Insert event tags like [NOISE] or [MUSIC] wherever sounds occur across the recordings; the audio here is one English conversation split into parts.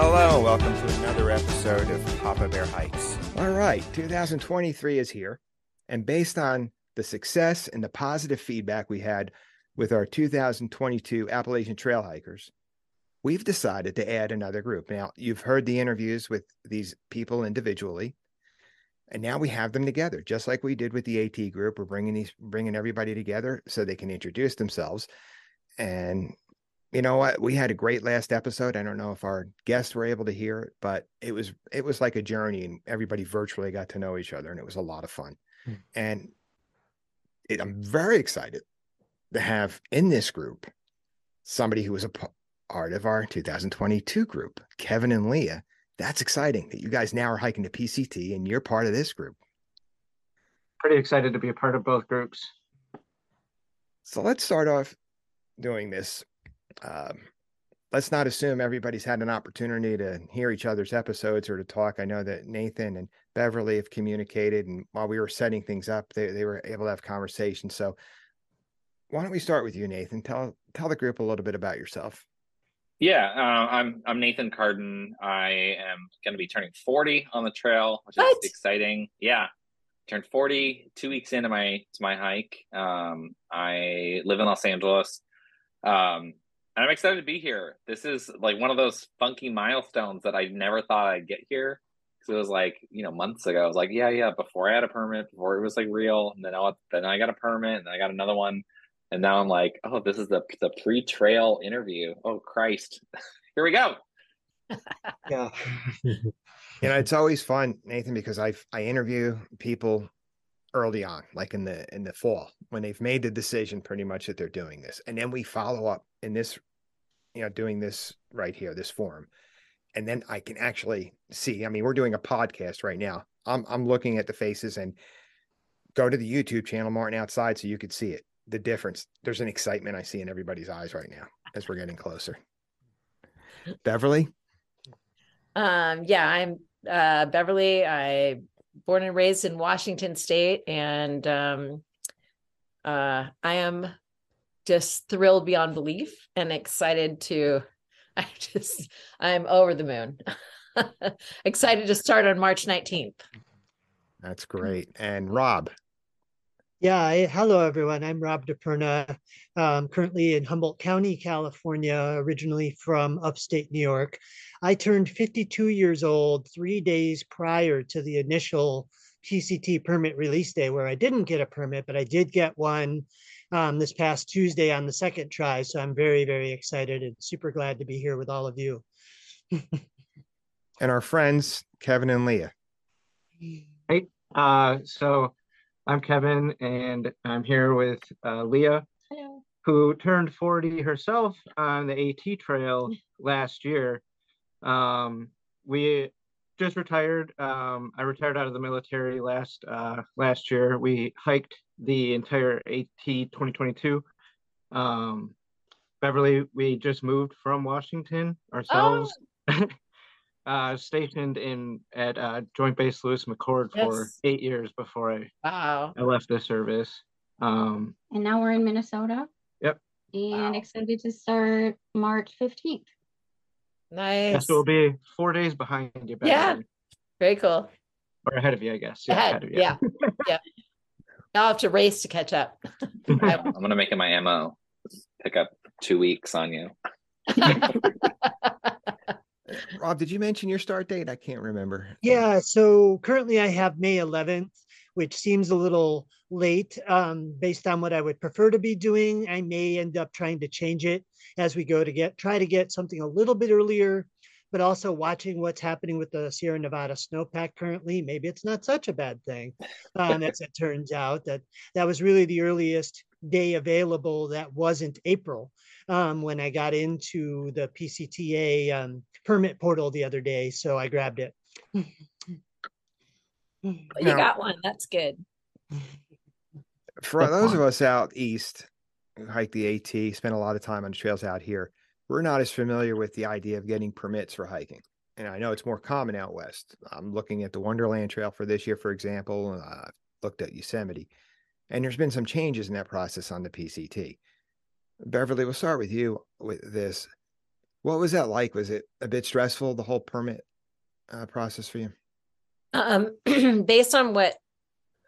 Hello, welcome to another episode of Papa Bear Hikes. All right, 2023 is here, and based on the success and the positive feedback we had with our 2022 Appalachian Trail Hikers, we've decided to add another group. Now, you've heard the interviews with these people individually, and now we have them together, just like we did with the AT group. We're bringing these, bringing everybody together so they can introduce themselves. And you know what? We had a great last episode. I don't know if our guests were able to hear it, but it was it was like a journey, and everybody virtually got to know each other, and it was a lot of fun. Mm. And it, I'm very excited to have in this group somebody who was a part of our 2022 group, Kevin and Leah. That's exciting that you guys now are hiking the PCT and you're part of this group. Pretty excited to be a part of both groups. So let's start off doing this. Um, let's not assume everybody's had an opportunity to hear each other's episodes or to talk. I know that Nathan and Beverly have communicated, and while we were setting things up, they, they were able to have conversations. So why don't we start with you, Nathan? Tell tell the group a little bit about yourself. Yeah, uh, I'm I'm Nathan Carden. I am going to be turning 40 on the trail, which what? is exciting. Yeah, turned 40 two weeks into my to my hike. Um, I live in Los Angeles, um, and I'm excited to be here. This is like one of those funky milestones that I never thought I'd get here. Because it was like you know months ago. I was like, yeah, yeah. Before I had a permit, before it was like real, and then I then I got a permit, and I got another one and now I'm like, oh, this is the the pre trail interview. Oh Christ, [LAUGHS] here we go. yeah, [LAUGHS] you know it's always fun, Nathan, because I I interview people early on, like in the in the fall when they've made the decision pretty much that they're doing this, and then we follow up in this, you know, doing this right here, this forum, and then I can actually see. I mean, we're doing a podcast right now. I'm I'm looking at the faces and go to the YouTube channel Martin Outside so you could see it the difference. There's an excitement I see in everybody's eyes right now as we're getting closer. Beverly? Um, yeah, I'm uh, Beverly. I born and raised in Washington State, and um, uh, I am just thrilled beyond belief and excited to. [LAUGHS] I just I'm over the moon. [LAUGHS] excited to start on March 19th. That's great. And Rob, yeah, I, hello everyone. I'm Rob DePerna, um, currently in Humboldt County, California, originally from upstate New York. I turned 52 years old three days prior to the initial PCT permit release day, where I didn't get a permit, but I did get one um, this past Tuesday on the second try. So I'm very, very excited and super glad to be here with all of you. [LAUGHS] and our friends, Kevin and Leah. Hey, uh, so I'm Kevin, and I'm here with uh, Leah, Hello. who turned 40 herself on the AT trail last year. Um, we just retired. Um, I retired out of the military last uh, last year. We hiked the entire AT 2022. Um, Beverly, we just moved from Washington ourselves. Oh. [LAUGHS] uh, stationed in at uh, Joint Base Lewis McChord yes. for eight years before I wow I left the service. Um, and now we're in Minnesota. Yep. And wow. excited to start March fifteenth. Nice. So we'll be four days behind you. Yeah. Very cool. Or ahead of you, I guess. Yeah. Ahead. ahead of you. Yeah. yeah. I'll have to race to catch up. [LAUGHS] I'm gonna make it my mo. Pick up two weeks on you. [LAUGHS] Rob, did you mention your start date? I can't remember. Yeah, so currently I have May 11th, which seems a little late um, based on what I would prefer to be doing. I may end up trying to change it as we go to get try to get something a little bit earlier, but also watching what's happening with the Sierra Nevada snowpack currently. Maybe it's not such a bad thing, um, as it turns out. That that was really the earliest day available that wasn't April um, when I got into the PCTA um, permit portal the other day. So I grabbed it. you got one. That's good. For those of us out east who hike the AT, spend a lot of time on trails out here, we're not as familiar with the idea of getting permits for hiking. And I know it's more common out west. I'm looking at the Wonderland Trail for this year, for example. Uh, looked at Yosemite, and there's been some changes in that process on the PCT. Beverly, we'll start with you with this. What was that like? Was it a bit stressful, the whole permit uh, process for you? Um, [CLEARS THROAT] based on what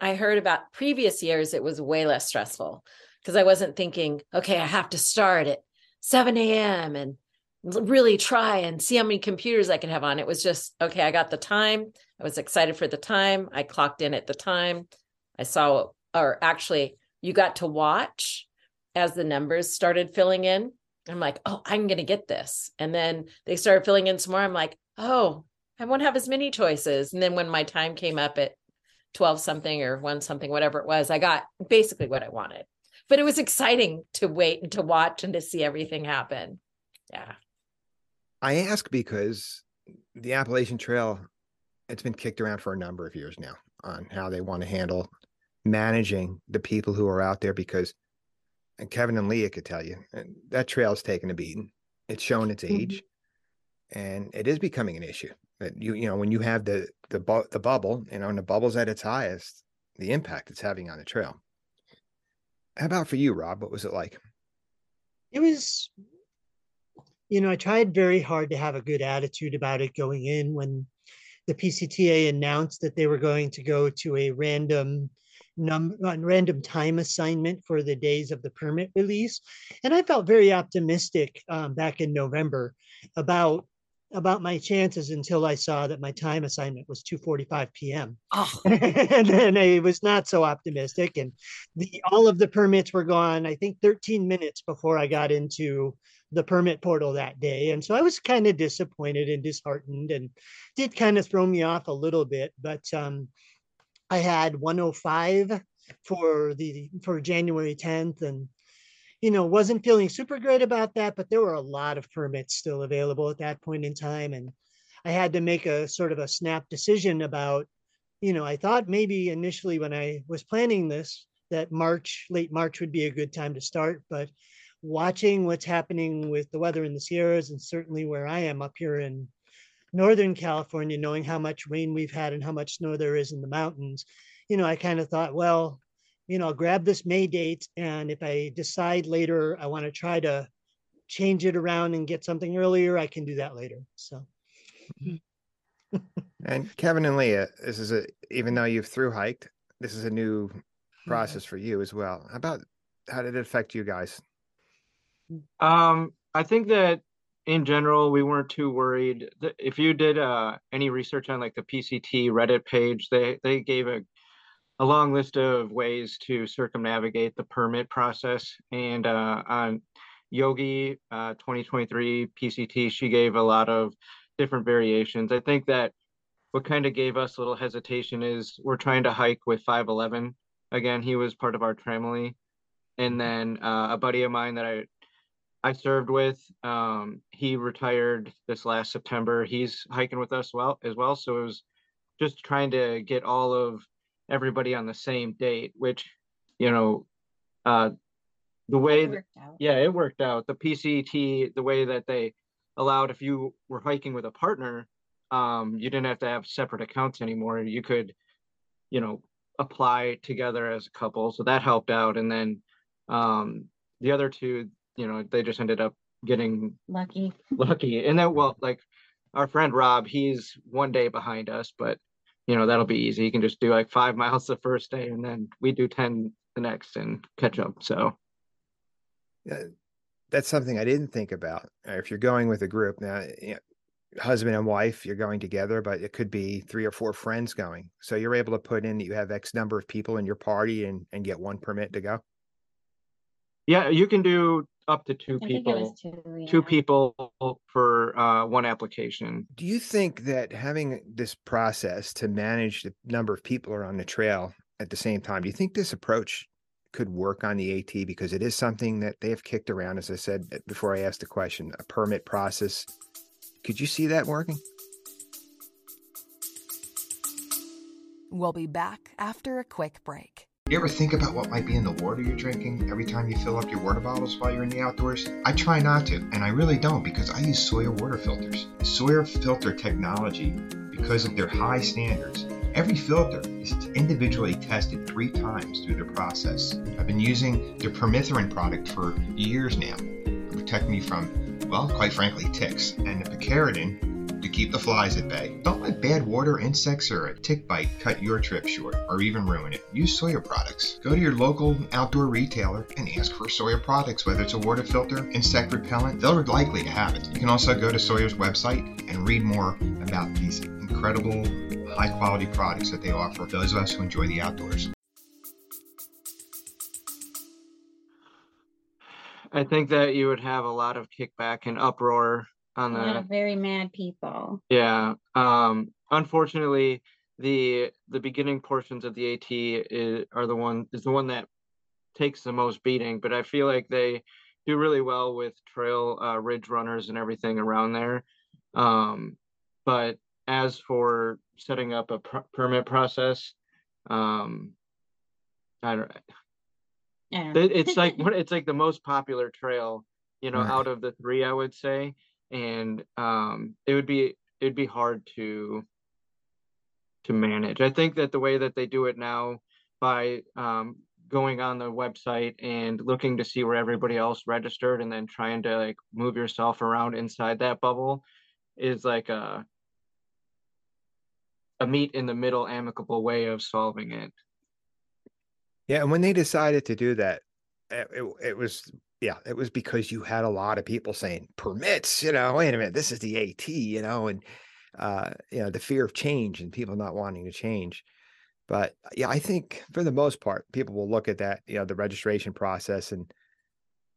I heard about previous years, it was way less stressful because I wasn't thinking, okay, I have to start at 7 a.m. and really try and see how many computers I can have on. It was just, okay, I got the time. I was excited for the time. I clocked in at the time. I saw, or actually, you got to watch as the numbers started filling in. I'm like, oh, I'm going to get this. And then they started filling in some more. I'm like, oh, I won't have as many choices. And then when my time came up at 12 something or one something, whatever it was, I got basically what I wanted. But it was exciting to wait and to watch and to see everything happen. Yeah. I ask because the Appalachian Trail, it's been kicked around for a number of years now on how they want to handle managing the people who are out there because and Kevin and Leah could tell you that trail's taken a beating. It's shown its mm-hmm. age, mm-hmm. and it is becoming an issue. That you you know when you have the the bu- the bubble, you know, and the bubble's at its highest, the impact it's having on the trail. How about for you, Rob? What was it like? It was, you know, I tried very hard to have a good attitude about it going in when the PCTA announced that they were going to go to a random num random time assignment for the days of the permit release. And I felt very optimistic um, back in November about about my chances until I saw that my time assignment was 2:45 p.m. Oh. [LAUGHS] and then I was not so optimistic and the all of the permits were gone I think 13 minutes before I got into the permit portal that day and so I was kind of disappointed and disheartened and did kind of throw me off a little bit but um, I had 105 for the for January 10th and you know wasn't feeling super great about that but there were a lot of permits still available at that point in time. And I had to make a sort of a snap decision about you know I thought maybe initially when I was planning this that March late March would be a good time to start. But watching what's happening with the weather in the Sierras and certainly where I am up here in Northern California, knowing how much rain we've had and how much snow there is in the mountains, you know, I kind of thought, well, you know, I'll grab this May date. And if I decide later I want to try to change it around and get something earlier, I can do that later. So. [LAUGHS] and Kevin and Leah, this is a, even though you've through hiked, this is a new process for you as well. How about, how did it affect you guys? Um, I think that in general, we weren't too worried. If you did uh, any research on like the PCT Reddit page, they they gave a a long list of ways to circumnavigate the permit process. And uh, on Yogi uh, 2023 PCT, she gave a lot of different variations. I think that what kind of gave us a little hesitation is we're trying to hike with 511. Again, he was part of our family. And then uh, a buddy of mine that I I served with. Um, he retired this last September. He's hiking with us well as well. So it was just trying to get all of everybody on the same date, which you know, uh, the way that, yeah, it worked out. The PCT, the way that they allowed if you were hiking with a partner, um, you didn't have to have separate accounts anymore. You could, you know, apply together as a couple. So that helped out. And then um, the other two, you know, they just ended up getting lucky. Lucky. And then, well, like our friend Rob, he's one day behind us, but you know, that'll be easy. You can just do like five miles the first day and then we do 10 the next and catch up. So, yeah, that's something I didn't think about. If you're going with a group now, you know, husband and wife, you're going together, but it could be three or four friends going. So you're able to put in that you have X number of people in your party and, and get one permit to go. Yeah, you can do up to two people. Two, yeah. two, people for uh, one application. Do you think that having this process to manage the number of people are on the trail at the same time, do you think this approach could work on the AT because it is something that they have kicked around, as I said uh, before I asked the question, a permit process. Could you see that working? We'll be back after a quick break. You ever think about what might be in the water you're drinking every time you fill up your water bottles while you're in the outdoors? I try not to, and I really don't because I use Sawyer water filters. Sawyer filter technology, because of their high standards, every filter is individually tested three times through the process. I've been using the permethrin product for years now to protect me from Well, quite frankly, ticks. And the picaridin to keep the flies at bay. Don't let bad water, insects, or a tick bite cut your trip short or even ruin it. Use Sawyer products. Go to your local outdoor retailer and ask for Sawyer products, whether it's a water filter, insect repellent, they're likely to have it. You can also go to Sawyer's website and read more about these incredible high quality products that they offer those of us who enjoy the outdoors. I think that you would have a lot of kickback and uproar on A lot of very mad people. yeah. Um unfortunately the the beginning portions of the AT is, are the one is the one that takes the most beating, but I feel like they do really well with trail uh, ridge runners and everything around there. Um, but as for setting up a per- permit process, um, I don't. Yeah. It's like [LAUGHS] what it's like the most popular trail, you know, Right. out of the three, I would say, and um, it would be it'd be hard to to manage. I think that the way that they do it now by um, going on the website and looking to see where everybody else registered and then trying to like move yourself around inside that bubble is like a a meet in the middle amicable way of solving it. Yeah, and when they decided to do that, it, it, it was yeah, it was because you had a lot of people saying permits, you know, wait a minute, this is the AT, you know, and uh, you know, the fear of change and people not wanting to change. But yeah, I think for the most part, people will look at that, you know, the registration process and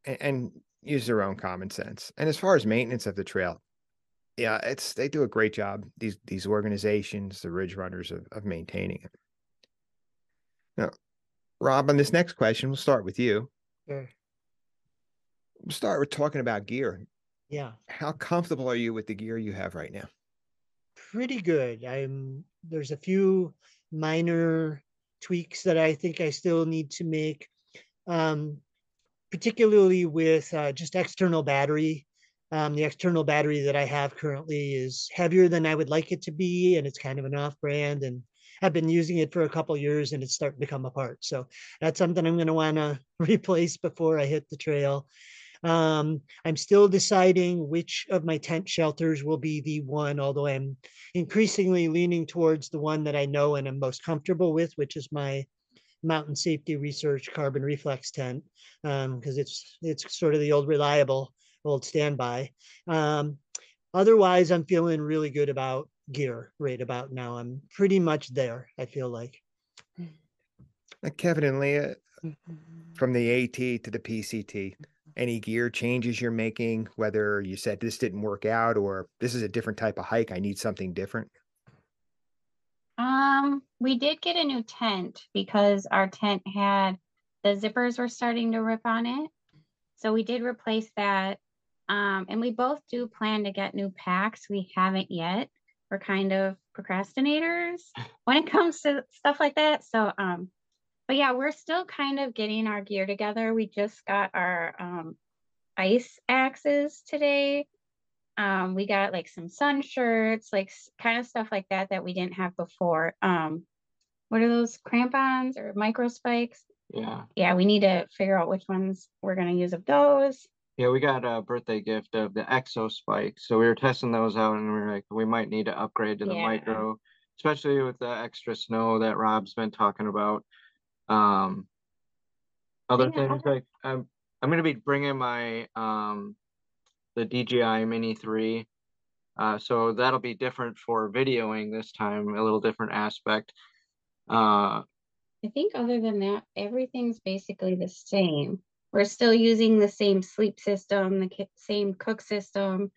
and, and use their own common sense. And as far as maintenance of the trail, yeah, it's they do a great job. These these organizations, the ridge runners of, of maintaining it. Now, Rob, on this next question, we'll start with you. Sure. Start with talking about gear. Yeah. How comfortable are you with the gear you have right now? pretty good. I'm there's a few minor tweaks that I think I still need to make, um, particularly with uh, just external battery. Um, the external battery that I have currently is heavier than I would like it to be, and it's kind of an off-brand. And I've been using it for a couple years, and it's starting to come apart. So that's something I'm going to want to replace before I hit the trail. Um, I'm still deciding which of my tent shelters will be the one, although I'm increasingly leaning towards the one that I know and am most comfortable with, which is my Mountain Safety Research Carbon Reflex tent, because it's it's sort of the old reliable old standby. Um, otherwise, I'm feeling really good about gear right about now. I'm pretty much there. I feel like. Uh, Kevin and Leah, from the AT to the PCT, any gear changes you're making, whether you said this didn't work out or this is a different type of hike, I need something different? Um, we did get a new tent because our tent had the zippers were starting to rip on it. So we did replace that. Um, and we both do plan to get new packs. We haven't yet. We're kind of procrastinators [LAUGHS] when it comes to stuff like that. So um, but yeah, we're still kind of getting our gear together. We just got our um ice axes today. Um, we got like some sun shirts, like kind of stuff like that that we didn't have before. Um, what are those crampons or micro spikes? Yeah. Yeah, we need to figure out which ones we're gonna use of those. Yeah, we got a birthday gift of the Exo Spike. So we were testing those out and we were like, we might need to upgrade to the Yeah. micro, especially with the extra snow that Rob's been talking about. Um, other Yeah. things like I'm I'm gonna be bringing my um the DJI Mini 3. Uh, so that'll be different for videoing this time, a little different aspect. Uh, I think other than that, everything's basically the same. We're still using the same sleep system, the same cook system.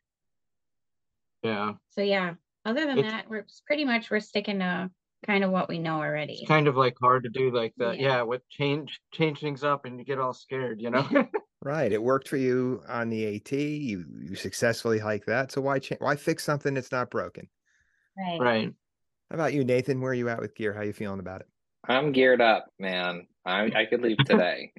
yeah, So yeah, other than It's- that, we're pretty much we're sticking to kind of what we know already. it's kind of like hard to do like that. Yeah. yeah, with change change things up and you get all scared, you know. [LAUGHS] [LAUGHS] Right. It worked for you on the AT. You you successfully hiked that. So why cha- why fix something that's not broken? Right. right. How about you, Nathan? Where are you at with gear? How you feeling about it? I'm geared up, man. I I could leave [LAUGHS] today.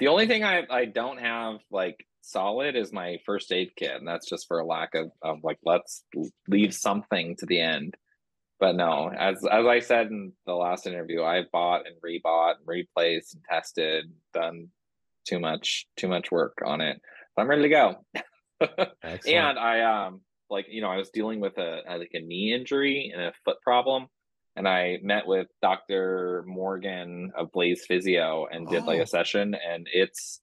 the only thing I I don't have like solid is my first aid kit, and that's just for a lack of of like let's leave something to the end. But no, as as I said in the last interview, I bought and rebought and replaced and tested, done too much too much work on it. So I'm ready to go. [LAUGHS] and I um like you know I was dealing with a, a like a knee injury and a foot problem, and I met with Doctor Morgan of Blaze Physio and did oh. like a oh. session, and it's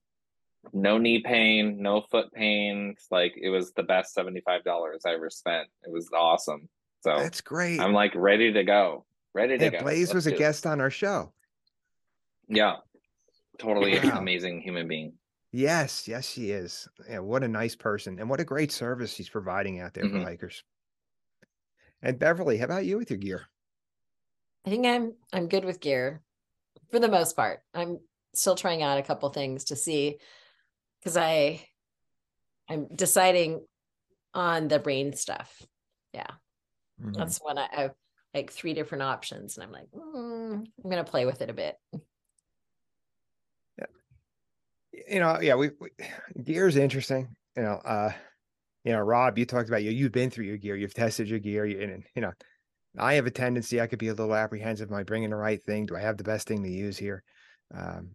no knee pain, no foot pain. It's like it was the best seventy five dollars I ever spent. It was awesome. So that's great. I'm like ready to go. Ready to yeah, go. Blaze Let's was a guest on our show. Yeah. Totally wow. amazing human being. Yes, yes, she is. Yeah, what a nice person and what a great service she's providing out there mm-hmm. for hikers. And Beverly, how about you with your gear? I think I'm I'm good with gear for the most part. I'm still trying out a couple things to see because I I'm deciding on the brain stuff. Yeah. Mm-hmm. That's when I have like three different options and I'm like, mm, I'm gonna play with it a bit. Yeah. You know, yeah, we, we [SIGHS] gear is interesting. You know, uh, you know, Rob, you talked about you. You've been through your gear. You've tested your gear. You, and you know, I have a tendency. I could be a little apprehensive. Am I bringing the right thing? Do I have the best thing to use here? Um,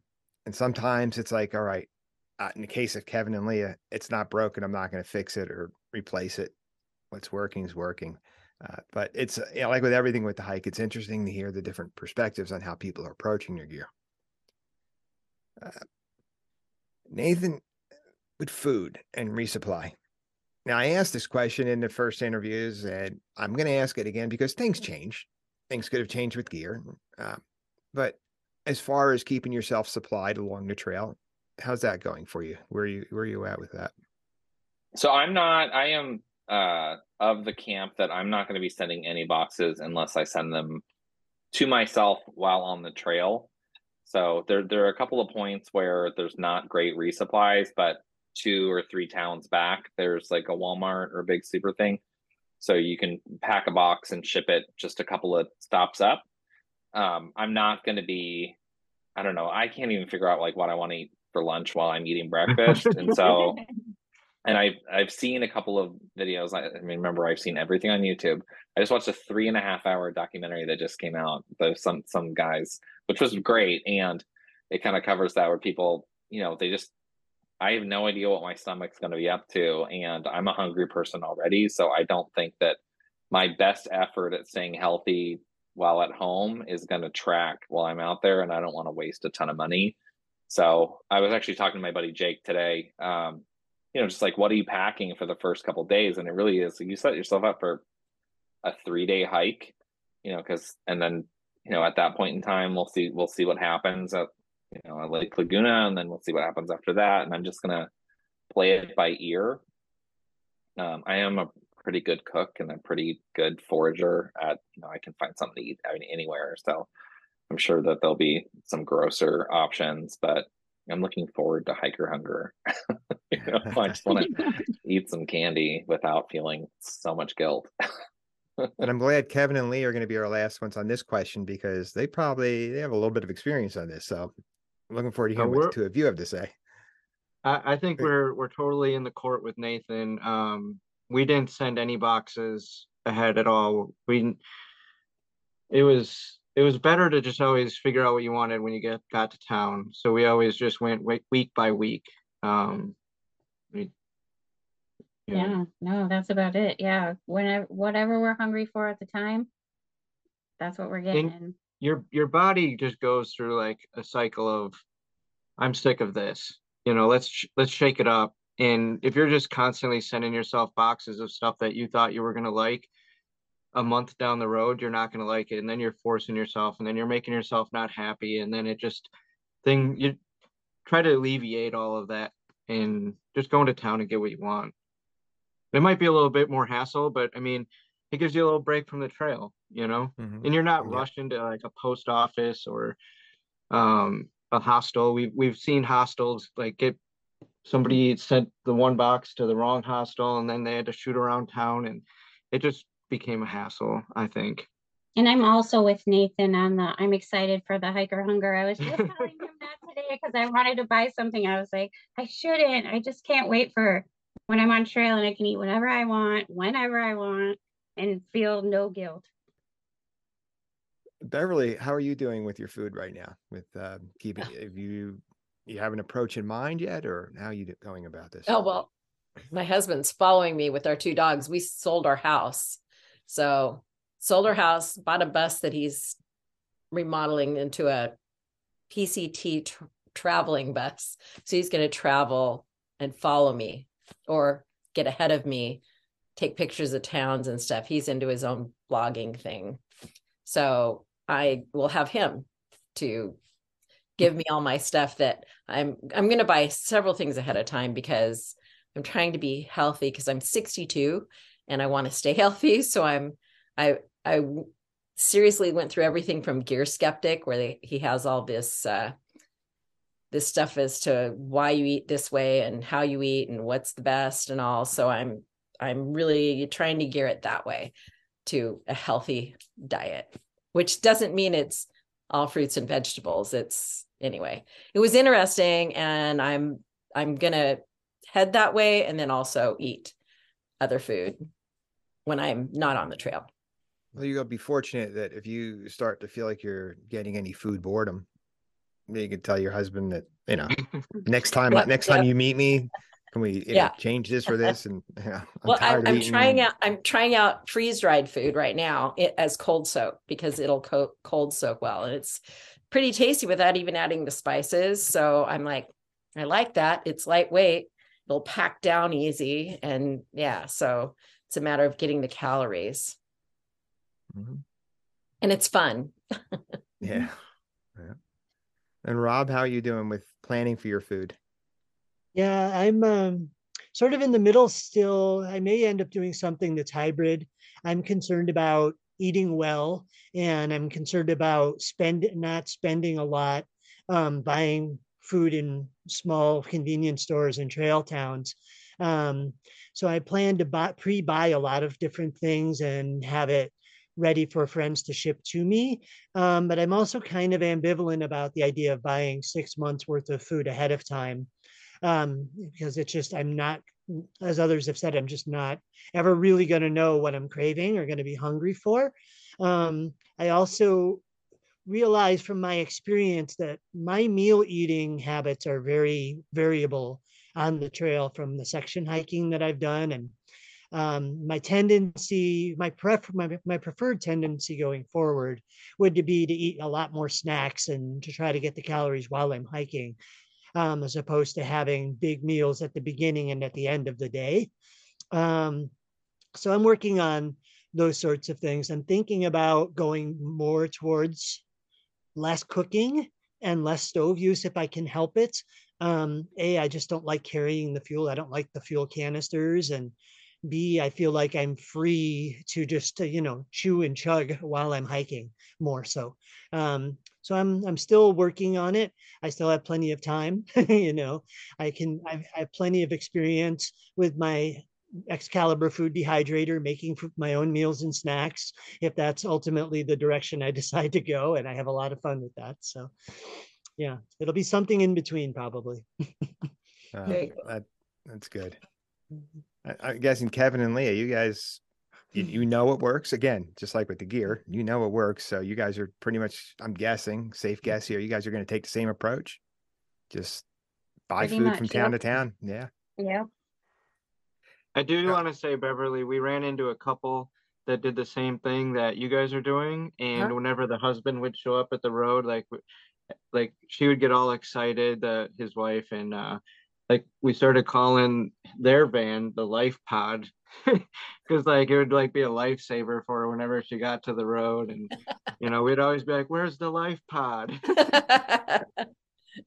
and sometimes it's like, all right, uh, in the case of Kevin and Leah, it's not broken. I'm not going to fix it or replace it. What's working is working. Uh, but it's you know, like with everything with the hike, it's interesting to hear the different perspectives on how people are approaching your gear. Uh, Nathan, with food and resupply. Now, I asked this question in the first interviews, and I'm going to ask it again because things change. Things could have changed with gear. Uh, but as far as keeping yourself supplied along the trail, how's that going for you? Where are you where are you at with that? So I'm not. I am uh, of the camp that I'm not going to be sending any boxes unless I send them to myself while on the trail. So there there are a couple of points where there's not great resupplies, but two or three towns back, there's like a Walmart or a big super thing. So you can pack a box and ship it just a couple of stops up. Um, I'm not going to be, I don't know, I can't even figure out like what I want to eat for lunch while I'm eating breakfast. and so, [LAUGHS] and I've, I've seen a couple of videos. I, I mean, remember I've seen everything on YouTube. I just watched a three and a half hour documentary that just came out. There's some, some guys, which was great. And it kind of covers that where people, you know, they just I have no idea what my stomach's going to be up to. And I'm a hungry person already. So I don't think that my best effort at staying healthy while at home is going to track while I'm out there. And I don't want to waste a ton of money. So I was actually talking to my buddy Jake today. Um, you know, just like what are you packing for the first couple days? And it really is you set yourself up for a three day hike, you know, because and then you know at that point in time we'll see we'll see what happens at you know, at Lake Laguna, and then we'll see what happens after that. And I'm just gonna play it by ear. Um, I am a pretty good cook and a pretty good forager. At you know, I can find something to eat anywhere. So I'm sure that there'll be some grosser options, but I'm looking forward to hiker hunger. [LAUGHS] you know, I just want to [LAUGHS] eat some candy without feeling so much guilt. and I'm glad [LAUGHS] Kevin and Lee are going to be our last ones on this question because they probably they have a little bit of experience on this. So I'm looking forward to hearing uh, what the two of you have to say. I, I think we're we're totally in the court with Nathan. Um, we didn't send any boxes ahead at all. We it was it was better to just always figure out what you wanted when you get got to town. So we always just went week, week by week. Um, we, yeah. yeah, no, that's about it. Yeah, whenever whatever we're hungry for at the time, that's what we're getting your your body just goes through like a cycle of i'm sick of this you know let's sh- let's shake it up and if you're just constantly sending yourself boxes of stuff that you thought you were going to like a month down the road you're not going to like it and then you're forcing yourself and then you're making yourself not happy and then it just thing you try to alleviate all of that and just go into town and get what you want it might be a little bit more hassle but i mean it gives you a little break from the trail, you know, mm-hmm. and you're not yeah. rushed into like a post office or um, a hostel. We've we've seen hostels like get somebody sent the one box to the wrong hostel and then they had to shoot around town and it just became a hassle, I think. And I'm also with Nathan on the I'm excited for the hiker hunger. I was just telling him [LAUGHS] that today because I wanted to buy something. I was like, I shouldn't. I just can't wait for when I'm on trail and I can eat whatever I want, whenever I want and feel no guilt. Beverly, how are you doing with your food right now? With uh, keeping, have you you have an approach in mind yet, or how are you going about this? Oh well, my husband's following me with our two dogs. We sold our house. So sold our house, bought a bus that he's remodeling into a PCT tra- traveling bus. So he's going to travel and follow me or get ahead of me, take pictures of towns and stuff. He's into his own blogging thing. So I will have him to give me all my stuff that I'm I'm going to buy several things ahead of time because I'm trying to be healthy because I'm 62 and I want to stay [LAUGHS] healthy. So I'm I I seriously went through everything from Gear Skeptic where they, he has all this uh this stuff as to why you eat this way and how you eat and what's the best and all. So I'm I'm really trying to gear it that way to a healthy diet, which doesn't mean it's all fruits and vegetables. It's anyway. It was interesting and I'm I'm going to head that way and then also eat other food when I'm not on the trail. Well, you're gonna be fortunate that if you start to feel like you're getting any food boredom, you can tell your husband that you know [LAUGHS] next time Yep, next time you meet me, can we you know, Yeah. change this for this? And yeah, I'm well, I, tired of I'm eating- trying out. I'm trying out freeze dried food right now it, as cold soak because it'll co- cold soak well, and it's pretty tasty without even adding the spices. So I'm like, I like that. It's lightweight. It'll pack down easy, and yeah. So it's a matter of getting the calories, Mhm. and it's fun. [LAUGHS] Yeah. yeah. And Rob, how are you doing with planning for your food? Yeah, I'm um, sort of in the middle still. I may end up doing something that's hybrid. I'm concerned about eating well, and I'm concerned about spend not spending a lot um, buying food in small convenience stores in trail towns. Um, so I plan to buy, pre-buy a lot of different things and have it ready for friends to ship to me. Um, but I'm also kind of ambivalent about the idea of buying six months worth of food ahead of time um, because it's just I'm not, as others have said, I'm just not ever really going to know what I'm craving or going to be hungry for. Um, I also realize from my experience that my meal eating habits are very variable on the trail from the section hiking that I've done and um, my tendency, my pref, my, my preferred tendency going forward would be to eat a lot more snacks and to try to get the calories while I'm hiking um, as opposed to having big meals at the beginning and at the end of the day. Um, so I'm working on those sorts of things. I'm thinking about going more towards less cooking and less stove use if I can help it. Um, a, I just don't like carrying the fuel. I don't like the fuel canisters. And B, I feel like I'm free to just, you know, chew and chug while I'm hiking more so. Um, so I'm I'm still working on it. I still have plenty of time. [LAUGHS] you know, I can I have plenty of experience with my Excalibur food dehydrator, making my own meals and snacks. If that's ultimately the direction I [LAUGHS] decide to go, and I have a lot of fun with that. So, yeah, it'll be something in between probably. Uh, that, that's good. Mm-hmm. I, I'm guessing Kevin and Leah, you guys, you, hmm. you know what works. Again, just like with the gear, you know what works. So you guys are pretty much, I'm guessing, safe hmm. guess here. You guys are going to take the same approach. Just buy Pretty food much, from town to town. Yeah. Yeah. I do Yeah. want to say, Beverly, we ran into a couple that did the same thing that you guys are doing, and Huh? whenever the husband would show up at the road, like, like she would get all excited that his wife and uh, like we started calling their van the Life Pod, [LAUGHS] because like it would like be a lifesaver for her whenever she got to the road, and you know we'd always be like, "Where's the Life Pod?" [LAUGHS] oh,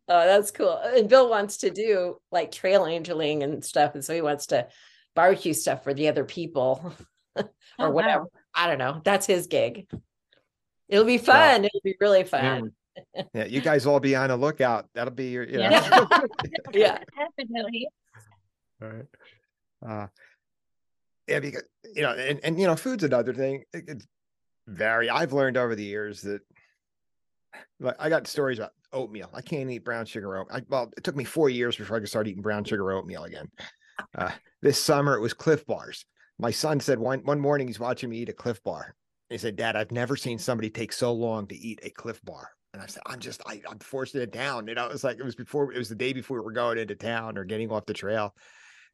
that's cool. And Bill wants to do like trail angeling and stuff. And so he wants to barbecue stuff for the other people [LAUGHS] or Oh, wow. whatever. I don't know. That's his gig. It'll be fun. It'll be really Yeah. fun. Yeah. You guys all be on a lookout. That'll be your, you know. Yeah. [LAUGHS] Yeah. Definitely. All right. Uh, yeah, because you know, and, and you know, food's another thing. It, it's very. I've learned over the years that, like, I got stories about oatmeal. I can't eat brown sugar oat. I, well, it took me four years before I could start eating brown sugar oatmeal again. Uh, this summer it was Clif Bars. My son said one one morning he's watching me eat a Clif Bar. He said, "Dad, I've never seen somebody take so long to eat a Clif Bar." And I said, "I'm just, I, I'm forcing it down." You know, it was like it was before, it was the day before we were going into town or getting off the trail.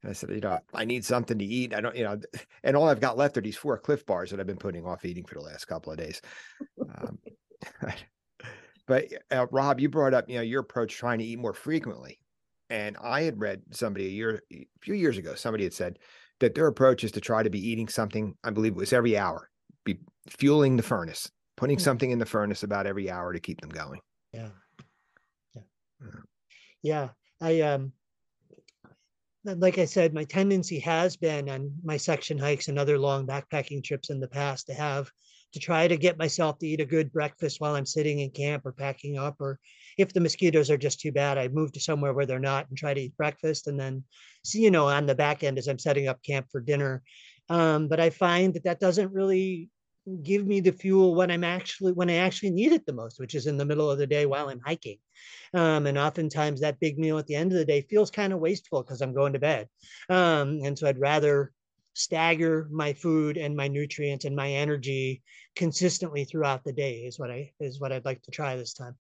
And I said, you know, I need something to eat. I don't, you know, [LAUGHS] and all I've got left are these four Clif bars that I've been putting off eating for the last couple of days. Um, [LAUGHS] but uh, Rob, you brought up, you know, your approach trying to eat more frequently. And I had read somebody a year, a few years ago, somebody had said that their approach is to try to be eating something, I believe it was every hour, be fueling the furnace, putting mm-hmm. something in the furnace about every hour to keep them going. Yeah. Yeah. Yeah. yeah. I, um, like I said, my tendency has been on my section hikes and other long backpacking trips in the past to have to try to get myself to eat a good breakfast while I'm sitting in camp or packing up, or if the mosquitoes are just too bad, I move to somewhere where they're not and try to eat breakfast, and then see, you know, on the back end as I'm setting up camp for dinner. Um, but I find that that doesn't really give me the fuel when I'm actually when I actually need it the most, which is in the middle of the day while I'm hiking. Um, and oftentimes that big meal at the end of the day feels kind of wasteful because I'm going to bed. Um, and so I'd rather stagger my food and my nutrients and my energy consistently throughout the day is what I is what I'd like to try this time.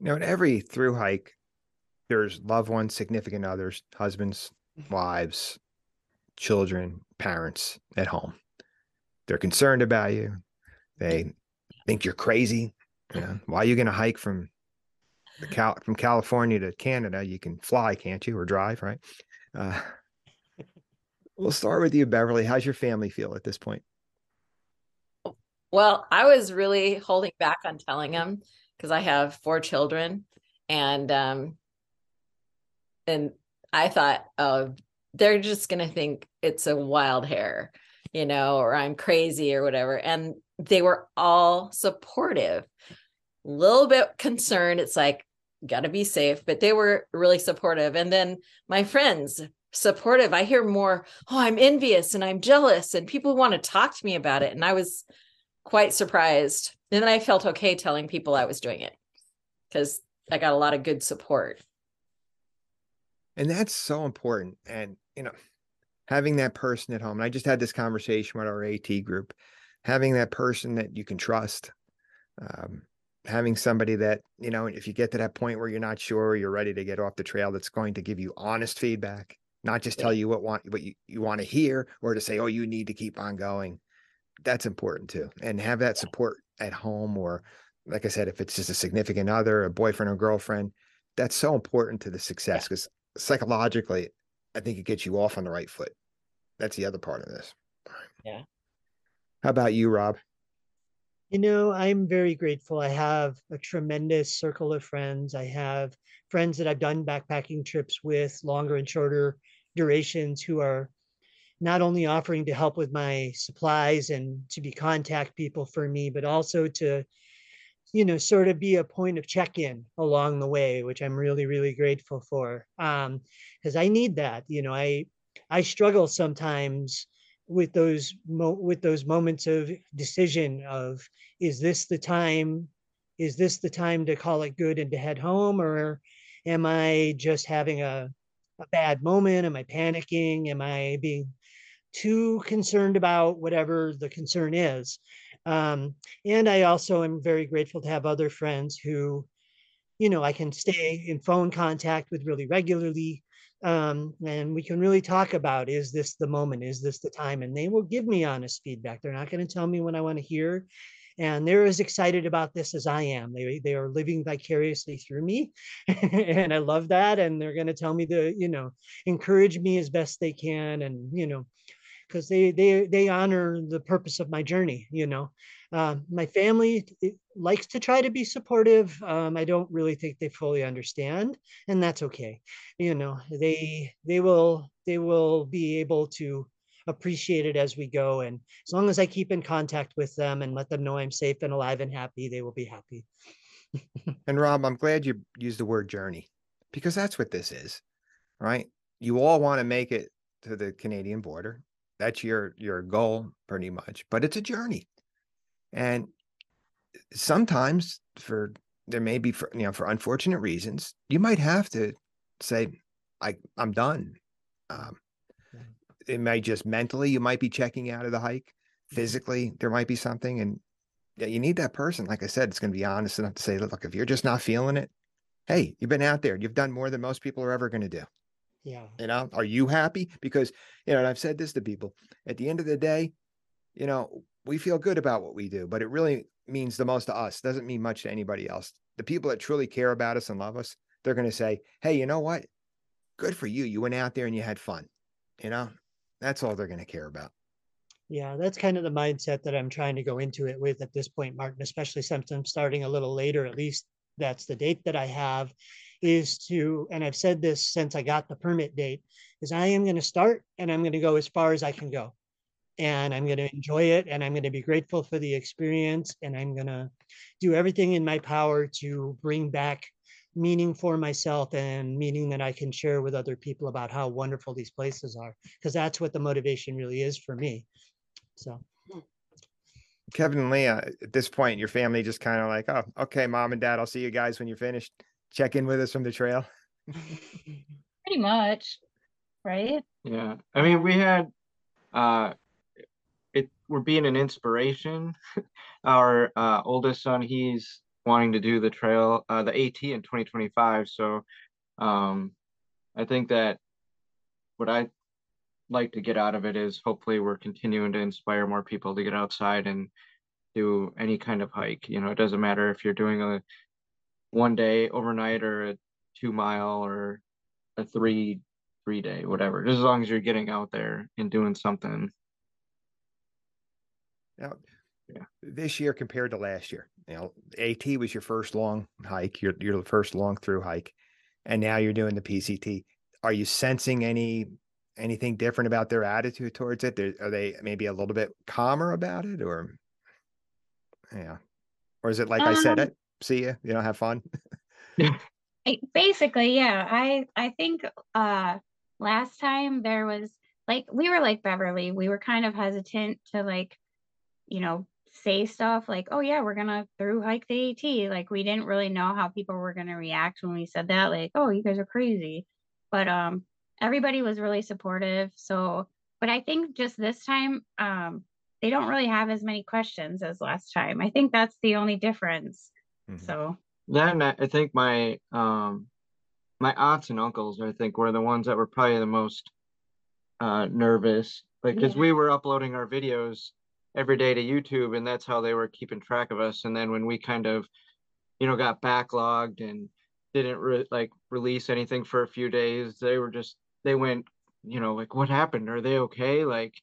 Now, in every through hike, there's loved ones, significant others, husbands, wives, children, parents at home. They're concerned about you. They think you're crazy. Yeah. Why are you going to hike from the Cal- from California to Canada? You can fly, can't you, or drive, right? Uh, we'll start with you, Beverly. How's your family feel at this point? Well, I was really holding back on telling them because I have four children, and um, and I thought, oh, they're just to think it's a wild hair, you know, or I'm crazy or whatever. And they were all supportive A little bit concerned. It's like, got to be safe, but they were really supportive. And then my friends, supportive. I hear more, oh, I'm envious and I'm jealous, and people want to talk to me about it. And I was quite surprised. And then I felt okay telling people I was doing it because I got a lot of good support. And that's so important. And, you know, having that person at home, and I just had this conversation with our AT group, having that person that you can trust, um, having somebody that you know if you get to that point where you're not sure you're ready to get off the trail that's going to give you honest feedback not just tell you what want what you, you want to hear or to say oh you need to keep on going. That's important too and have that support at home or like i said if it's just a significant other a boyfriend or girlfriend that's so important to the success because yeah. psychologically i think it gets you off on the right foot. That's the other part of this. Yeah. How about you rob you know, I'm very grateful. I have a tremendous circle of friends. I have friends that I've done backpacking trips with, longer and shorter durations, who are not only offering to help with my supplies and to be contact people for me, but also to, you know, sort of be a point of check-in along the way, which I'm really, really grateful for. Um, because I need that. You know, I I struggle sometimes with those mo- with those moments of decision of is this the time is this the time to call it good and to head home or am i just having a, a bad moment? Am i panicking? Am i being too concerned about whatever the concern is? Um, and i also am very grateful to have other friends who you know i can stay in phone contact with really regularly um, and we can really talk about is this the moment? Is this the time? And they will give me honest feedback. They're not going to tell me what i want to hear. And they're as excited about this as i am. They, they are living vicariously through me. [LAUGHS] And i love that. And they're going to tell me to you know encourage me as best they can and you know because they they they honor the purpose of my journey you know. Uh, my family likes to try to be supportive. Um, I don't really think they fully understand, and that's okay. You know, they they will they will be able to appreciate it as we go, and as long as I keep in contact with them and let them know I'm safe and alive and happy, they will be happy. [LAUGHS] and Rob, I'm glad you used the word journey because that's what this is, right? You all want to make it to the Canadian border. That's your your goal, pretty much. But it's a journey and sometimes for there may be for you know for unfortunate reasons, you might have to say, I I'm done. Um, it may just mentally you might be checking out of the hike. Mm-hmm. Physically, there might be something, and yeah, you need that person. Like I said, it's going to be honest enough to say, look, if you're just not feeling it, hey, you've been out there, you've done more than most people are ever going to do. Yeah. You know, are you happy? Because, you know, and I've said this to people at the end of the day, you know, we feel good about what we do, but it really means the most to us. Doesn't mean much to anybody else. The people that truly care about us and love us, they're going to say, hey, you know what? Good for you. You went out there and you had fun. You know, that's all they're going to care about. Yeah, that's kind of the mindset that I'm trying to go into it with at this point, Martin, especially since I'm starting a little later, at least that's the date that I have, is to, and I've said this since I got the permit date, is I am going to start and I'm going to go as far as I can go. And I'm going to enjoy it and I'm going to be grateful for the experience and I'm going to do everything in my power to bring back meaning for myself and meaning that I can share with other people about how wonderful these places are because that's what the motivation really is for me. So Kevin and Leah, at this point, your family just kind of like, oh, okay, mom and dad, I'll see you guys when you're finished. Check in with us from the trail. [LAUGHS] Pretty much, right? Yeah. I mean, we had uh it we're being an inspiration. [LAUGHS] Our uh oldest son, he's wanting to do the trail, uh the AT in 2025. So um I think that what I like to get out of it is hopefully we're continuing to inspire more people to get outside and do any kind of hike. You know, it doesn't matter if you're doing a one day overnight or a two mile or a three three day, whatever. Just as long as you're getting out there and doing something. Now, yeah. This year compared to last year, you know, AT was your first long hike, your your first long through hike, and now you're doing the PCT. Are you sensing any anything different about their attitude towards it? They're, are they maybe a little bit calmer about it, or yeah, or is it like um, I said, it um see you, you know, have fun. [LAUGHS] Basically, yeah. I I think uh last time there was like we were like Beverly, we were kind of hesitant to like, you know, say stuff like, "Oh yeah, we're gonna through hike the AT." Like we didn't really know how people were gonna react when we said that. Like, "Oh, you guys are crazy," but um, everybody was really supportive. So, but I think just this time, um, they don't really have as many questions as last time. I think that's the only difference. Mm-hmm. So then I think my um my aunts and uncles I think were the ones that were probably the most uh nervous like because yeah. we were uploading our videos every day to YouTube and that's how they were keeping track of us and then when we kind of you know got backlogged and didn't re- like release anything for a few days they were just they went, you know, like what happened? Are they okay? Like,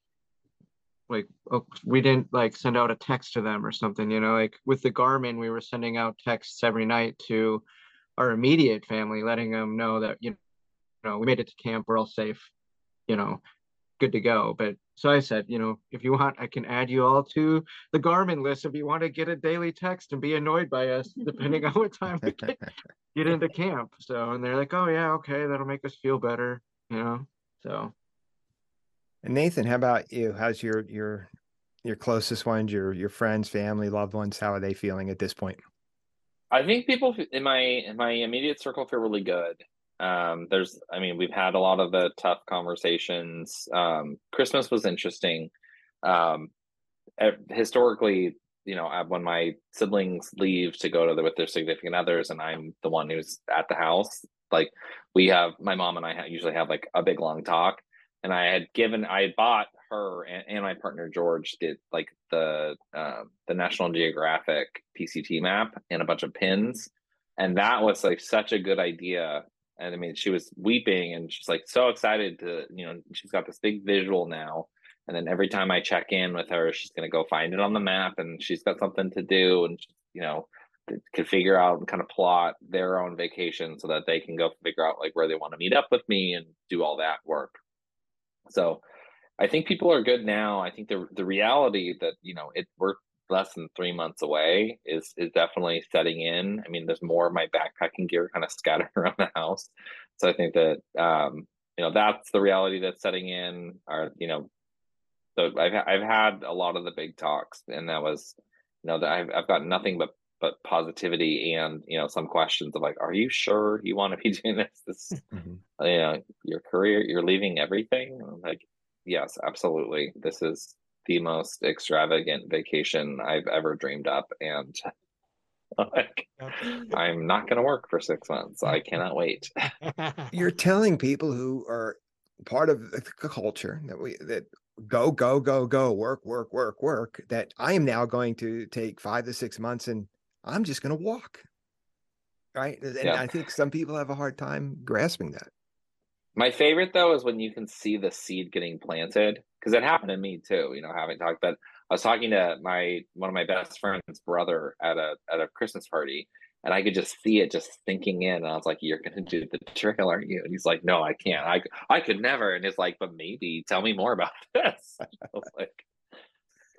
like oh, we didn't like send out a text to them or something, you know, like with the Garmin, we were sending out texts every night to our immediate family, letting them know that, you know, we made it to camp, we're all safe, you know, good to go. But so I said, you know, if you want, I can add you all to the Garmin list if you want to get a daily text and be annoyed by us, [LAUGHS] depending on what time we get, [LAUGHS] get into camp. So, and they're like, oh, yeah, okay, that'll make us feel better you know so and nathan how about you how's your your your closest ones your your friends family loved ones how are they feeling at this point i think people in my in my immediate circle feel really good um there's i mean we've had a lot of the tough conversations. Um christmas was interesting. Um historically you know when my siblings leave to go to the, with their significant others and i'm the one who's at the house like we have my mom and I usually have like a big long talk, and I had given I had bought her and, and my partner George did like the uh, the National Geographic PCT map and a bunch of pins, and that was like such a good idea. And I mean, she was weeping and she's like so excited to you know she's got this big visual now. And then every time I check in with her, she's gonna go find it on the map, and she's got something to do, and you know could figure out and kind of plot their own vacation so that they can go figure out like where they want to meet up with me and do all that work. So I think people are good now. I think the the reality that you know it we're less than three months away is is definitely setting in. I mean, there's more of my backpacking gear kind of [LAUGHS] scattered around the house, so I think that um, you know that's the reality that's setting in. Or you know, so I've I've had a lot of the big talks, and that was you know that I've I've got nothing but but positivity and you know some questions of like are you sure you want to be [LAUGHS] doing this this [LAUGHS] mm-hmm. you know your career you're leaving everything like yes absolutely this is the most extravagant vacation i've ever dreamed up and [LAUGHS] like, I'm not going to work for six months. I cannot wait. [LAUGHS] You're telling people who are part of the culture that we that go go go go work work work work that I am now going to take five to six months and I'm just going to walk. Right. And yeah. I think some people have a hard time grasping that. My favorite though is when you can see the seed getting planted because it happened to me too. You know, having talked, but I was talking to my one of my best friends' brother at a at a Christmas party, and I could just see it just sinking in. And I was like, "You're gonna do the trail, aren't you?" And he's like, "No, I can't. I I could never." And it's like, "But maybe. Tell me more about [LAUGHS] this." I was like,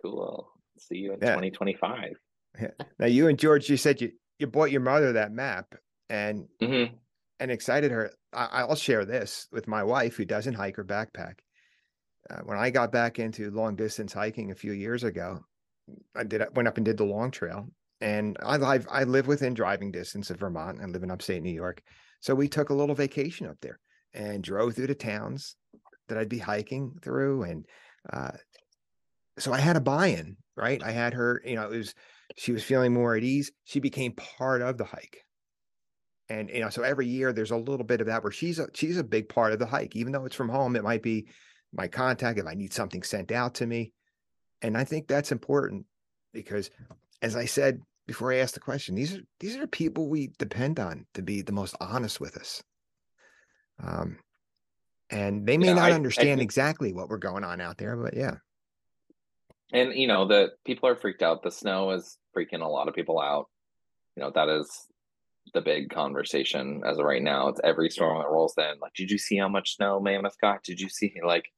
"Cool. See you in yeah. 2025." Yeah. Now you and George, you said you you bought your mother that map and mm-hmm. and excited her. I, I'll share this with my wife who doesn't hike or backpack. Uh, when I got back into long distance hiking a few years ago, I did went up and did the long trail, and I live I live within driving distance of Vermont. I live in upstate New York, so we took a little vacation up there and drove through the towns that I'd be hiking through, and uh, so I had a buy-in. Right, I had her. You know, it was she was feeling more at ease. She became part of the hike and you know so every year there's a little bit of that where she's a she's a big part of the hike even though it's from home it might be my contact if I need something sent out to me. And I think that's important because as I said before I asked the question, these are these are people we depend on to be the most honest with us. Um, and they may yeah, not I, understand I exactly what we're going on out there, but yeah. And you know, the people are freaked out. The snow is freaking a lot of people out. You know, that is the big conversation as of right now. It's every storm that rolls in. Like, did you see how much snow Mammoth got? Did you see like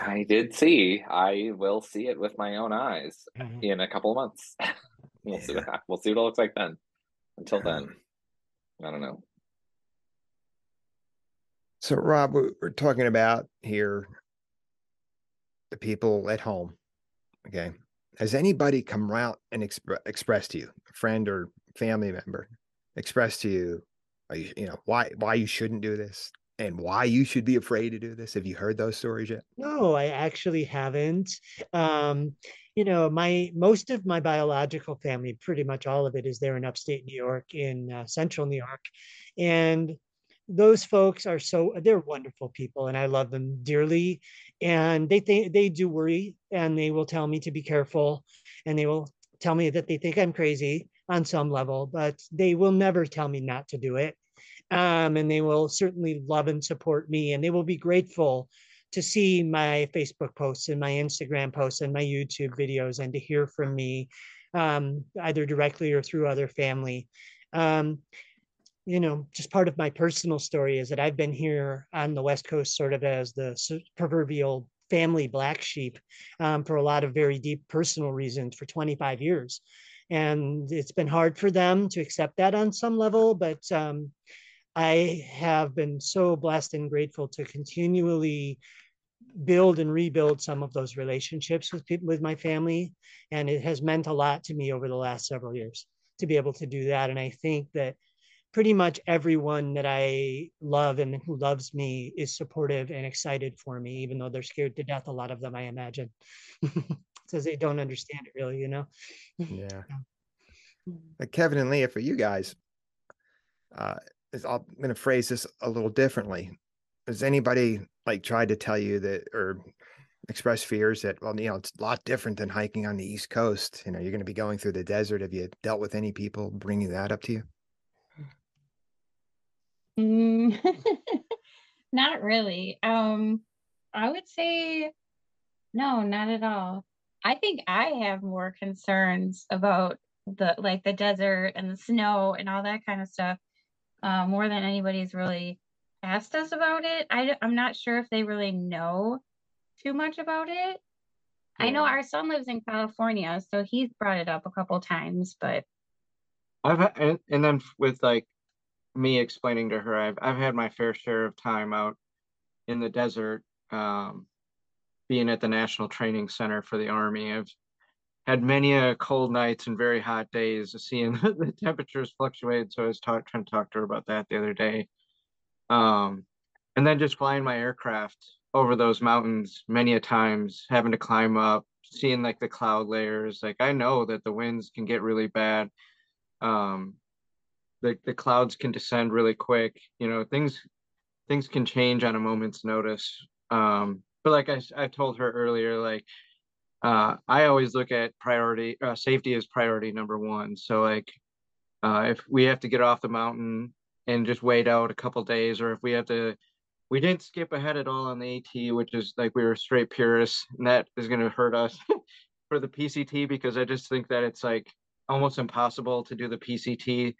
I did see. I will see it with my own eyes mm-hmm. in a couple of months. [LAUGHS] we'll yeah. see what we'll see what it looks like then. Until then, I don't know. So, Rob, we're talking about here the people at home. Okay, has anybody come out and exp- expressed to you, a friend or family member, express to you, you, you know, why why you shouldn't do this? And why you should be afraid to do this? Have you heard those stories yet? No, I actually haven't. Um, you know, my most of my biological family, pretty much all of it, is there in upstate New York, in uh, central New York, and those folks are so they're wonderful people, and I love them dearly. And they think they do worry, and they will tell me to be careful, and they will tell me that they think I'm crazy on some level, but they will never tell me not to do it um, and they will certainly love and support me, and they will be grateful to see my Facebook posts and my Instagram posts and my YouTube videos, and to hear from me um, either directly or through other family. Um, you know, just part of my personal story is that I've been here on the West Coast sort of as the proverbial family black sheep um, for a lot of very deep personal reasons for 25 years. And it's been hard for them to accept that on some level, but um, I have been so blessed and grateful to continually build and rebuild some of those relationships with people with my family and it has meant a lot to me over the last several years to be able to do that and i think that pretty much everyone that i love and who loves me is supportive and excited for me even though they're scared to death a lot of them i imagine [LAUGHS] because they don't understand it really you know? [LAUGHS] Yeah. Like kevin and leah for you guys uh, I'm going to phrase this a little differently. Has anybody like tried to tell you that or express fears that, well, you know, it's a lot different than hiking on the East Coast? You know, you're going to be going through the desert. Have you dealt with any people bringing that up to you? Mm, [LAUGHS] not really. Um, I would say no, not at all. I think I have more concerns about the like the desert and the snow and all that kind of stuff uh, more than anybody's really asked us about it. I, I'm not sure if they really know too much about it. Yeah. I know our son lives in California, so he's brought it up a couple times, but I've and, and then with like me explaining to her, I've I've had my fair share of time out in the desert, um, being at the National Training Center for the Army. I've had many a cold nights and very hot days, seeing [LAUGHS] the temperatures fluctuate. So I was talk, trying to talk to her about that the other day. Um, and then just flying my aircraft over those mountains many a times, having to climb up, seeing like the cloud layers. Like I know that the winds can get really bad. um, the the clouds can descend really quick. You know, things things can change on a moment's notice. Um, but like I I told her earlier, like uh, I always look at priority uh, safety as priority number one. So like uh, if we have to get off the mountain and just wait out a couple days, or if we have to, we didn't skip ahead at all on the AT, which is like we were straight purists, and that is going to hurt us [LAUGHS] for the PCT because I just think that it's like almost impossible to do the PCT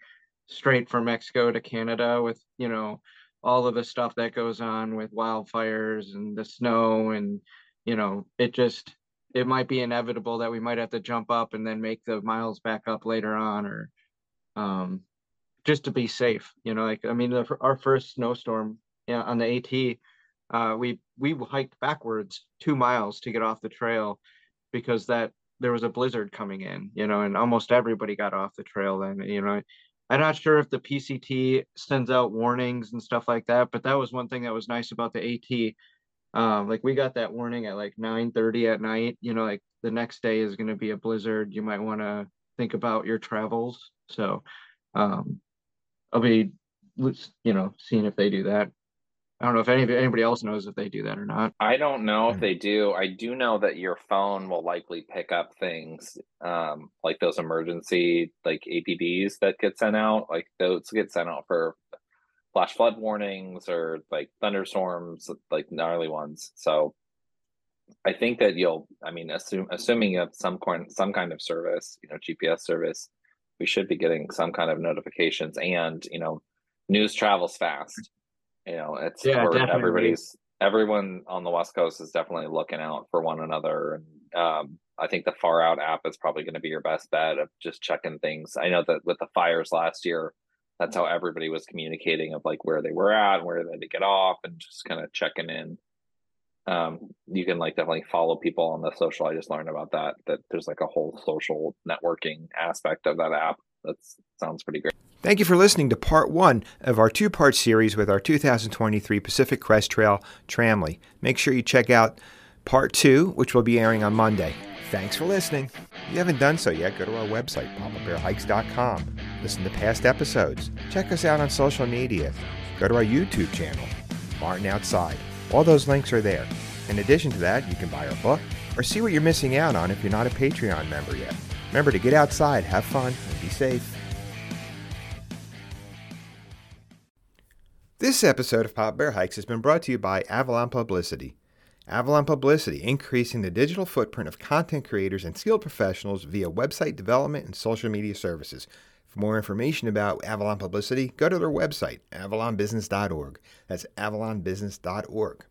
straight from Mexico to Canada with you know all of the stuff that goes on with wildfires and the snow and you know it just it might be inevitable that we might have to jump up and then make the miles back up later on or um just to be safe you know like i mean the, our first snowstorm yeah, on the at uh we we hiked backwards two miles to get off the trail because that there was a blizzard coming in you know and almost everybody got off the trail then you know. I'm not sure if the pct sends out warnings and stuff like that but that was one thing that was nice about the at um like we got that warning at like 9 30 at night you know like the next day is going to be a blizzard you might want to think about your travels so um i'll be you know seeing if they do that I don't know if any anybody else knows if they do that or not. I don't know if they do. I do know that your phone will likely pick up things um, like those emergency like APBs that get sent out. Like those get sent out for flash flood warnings or like thunderstorms, like gnarly ones. So I think that you'll. I mean, assume assuming you have some kind some kind of service, you know, GPS service, we should be getting some kind of notifications. And you know, news travels fast. You know, it's yeah, everybody's everyone on the West Coast is definitely looking out for one another. And um, I think the Far Out app is probably going to be your best bet of just checking things. I know that with the fires last year, that's how everybody was communicating of like where they were at and where they had to get off and just kind of checking in um you can like definitely follow people on the social i just learned about that that there's like a whole social networking aspect of that app that sounds pretty great Thank you for listening to part one of our two part series with our 2023 Pacific Crest Trail Tramily. Make sure you check out part two, which will be airing on Monday. Thanks for listening. If you haven't done so yet, go to our website, papabearhikes.com. Listen to past episodes. Check us out on social media. Go to our YouTube channel, Martin Outside. All those links are there. In addition to that, you can buy our book or see what you're missing out on if you're not a Patreon member yet. Remember to get outside, have fun, and be safe. This episode of Papa Bear Hikes has been brought to you by Avalon Publicity. Avalon Publicity, increasing the digital footprint of content creators and skilled professionals via website development and social media services. For more information about Avalon Publicity, go to their website, avalonbusiness.org. That's avalonbusiness.org.